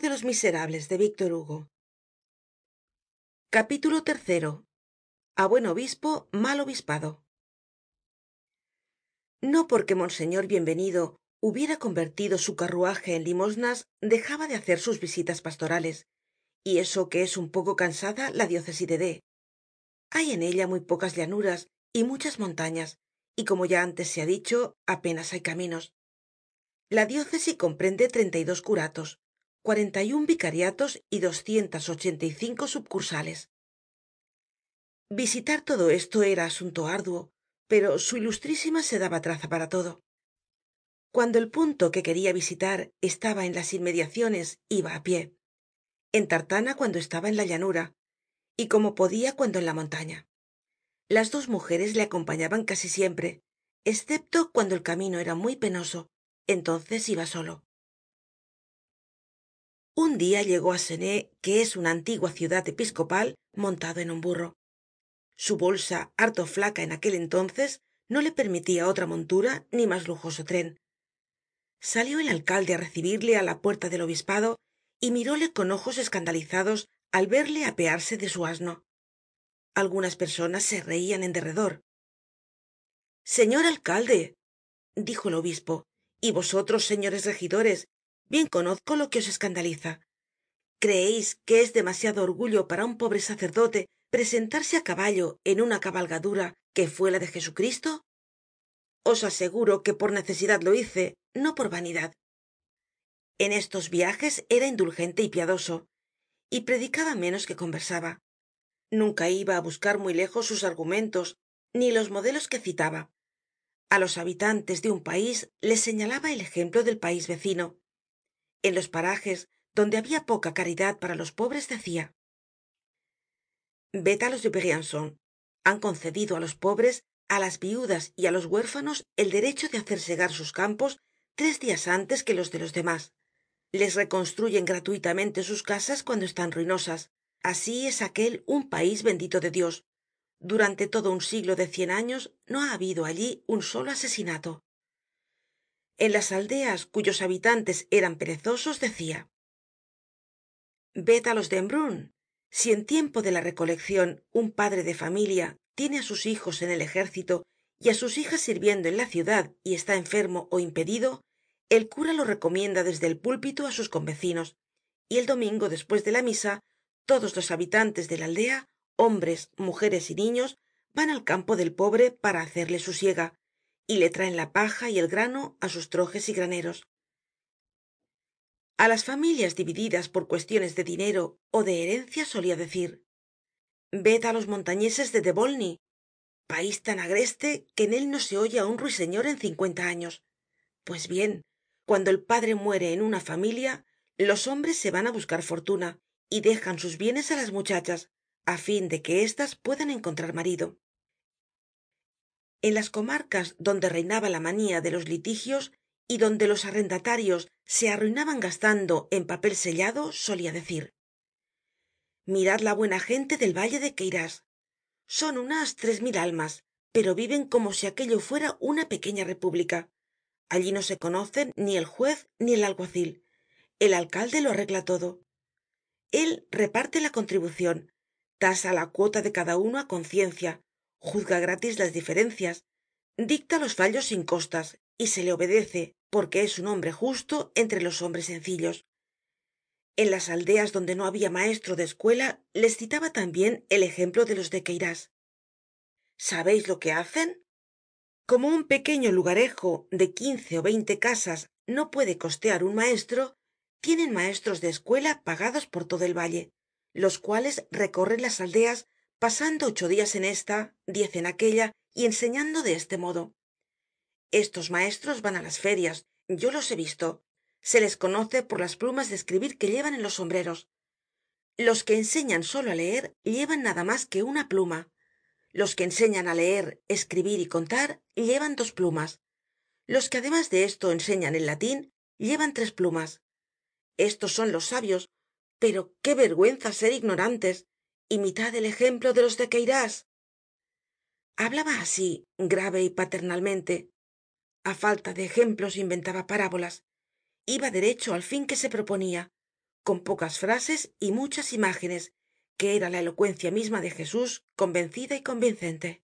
de los miserables de víctor hugo. Capítulo tercero. A buen obispo mal obispado. No porque monseñor bienvenido hubiera convertido su carruaje en limosnas dejaba de hacer sus visitas pastorales y eso que es un poco cansada la diócesi de d hay en ella muy pocas llanuras y muchas montañas y como ya antes se ha dicho apenas hay caminos la diócesi comprende treinta y dos curatos cuarenta y un vicariatos y doscientas ochenta y cinco subcursales visitar todo esto era asunto arduo pero su ilustrísima se daba traza para todo. Cuando el punto que queria visitar estaba en las inmediaciones iba á pie. En tartana cuando estaba en la llanura y como podia cuando en la montaña. Las dos mujeres le acompañaban casi siempre escepto cuando el camino era muy penoso entonces iba solo. Un dia llegó á senez que es una antigua ciudad episcopal montado en un burro. Su bolsa harto flaca en aquel entonces no le permitia otra montura ni mas lujoso tren. Salió el alcalde á recibirle á la puerta del obispado y miróle con ojos escandalizados al verle apearse de su asno. Algunas personas se reian en derredor. Señor alcalde dijo el obispo y vosotros señores regidores bien conozco lo que os escandaliza. Creeis que es demasiado orgullo para un pobre sacerdote presentarse á caballo en una cabalgadura que fue la de jesucristo os aseguro que por necesidad lo hice no por vanidad. En estos viajes era indulgente y piadoso y predicaba menos que conversaba. Nunca iba á buscar muy lejos sus argumentos ni los modelos que citaba a los habitantes de un país les señalaba el ejemplo del país vecino. En los parajes donde habia poca caridad para los pobres decia ved á los de brianzon han concedido á los pobres á las viudas y á los huérfanos el derecho de hacer segar sus campos tres dias antes que los de los demás. Les reconstruyen gratuitamente sus casas cuando están ruinosas. Así es aquel un país bendito de dios durante todo un siglo de cien años no ha habido allí un solo asesinato. En las aldeas cuyos habitantes eran perezosos decia ved á los de embrun. Si en tiempo de la recoleccion un padre de familia tiene á sus hijos en el ejército y á sus hijas sirviendo en la ciudad y está enfermo ó impedido el cura lo recomienda desde el púlpito á sus convecinos y el domingo despues de la misa todos los habitantes de la aldea hombres mujeres y niños van al campo del pobre para hacerle su siega y le traen la paja y el grano á sus trojes y graneros. A las familias divididas por cuestiones de dinero ó de herencia solia decir ved á los montañeses de devolny país tan agreste que en él no se oye á un ruiseñor en cincuenta años. Pues bien cuando el padre muere en una familia los hombres se van á buscar fortuna y dejan sus bienes á las muchachas á fin de que éstas puedan encontrar marido. En las comarcas donde reinaba la manía de los litigios y donde los arrendatarios se arruinaban gastando en papel sellado solia decir mirad la buena gente del valle de queyras son unas tres mil almas pero viven como si aquello fuera una pequeña república. Allí no se conocen ni el juez ni el alguacil. El alcalde lo arregla todo. Él reparte la contribucion tasa la cuota de cada uno á conciencia juzga gratis las diferencias dicta los fallos sin costas y se le obedece porque es un hombre justo entre los hombres sencillos. En las aldeas donde no habia maestro de escuela les citaba tambien el ejemplo de los de queyras sabeis lo que hacen como un pequeño lugarejo de quince ó veinte casas no puede costear un maestro tienen maestros de escuela pagados por todo el valle los cuales recorren las aldeas pasando ocho dias en esta diez en aquella y enseñando de este modo. Estos maestros van á las ferias yo los he visto. Se les conoce por las plumas de escribir que llevan en los sombreros. Los que enseñan solo á leer llevan nada mas que una pluma. Los que enseñan á leer escribir y contar llevan dos plumas. Los que además de esto enseñan el latin llevan tres plumas. Estos son los sabios pero qué vergüenza ser ignorantes. Imitad el ejemplo de los de queyras hablaba así grave y paternalmente. A falta de ejemplos inventaba parábolas. Iba derecho al fin que se proponia con pocas frases y muchas imágenes que era la elocuencia misma de jesús convencida y convincente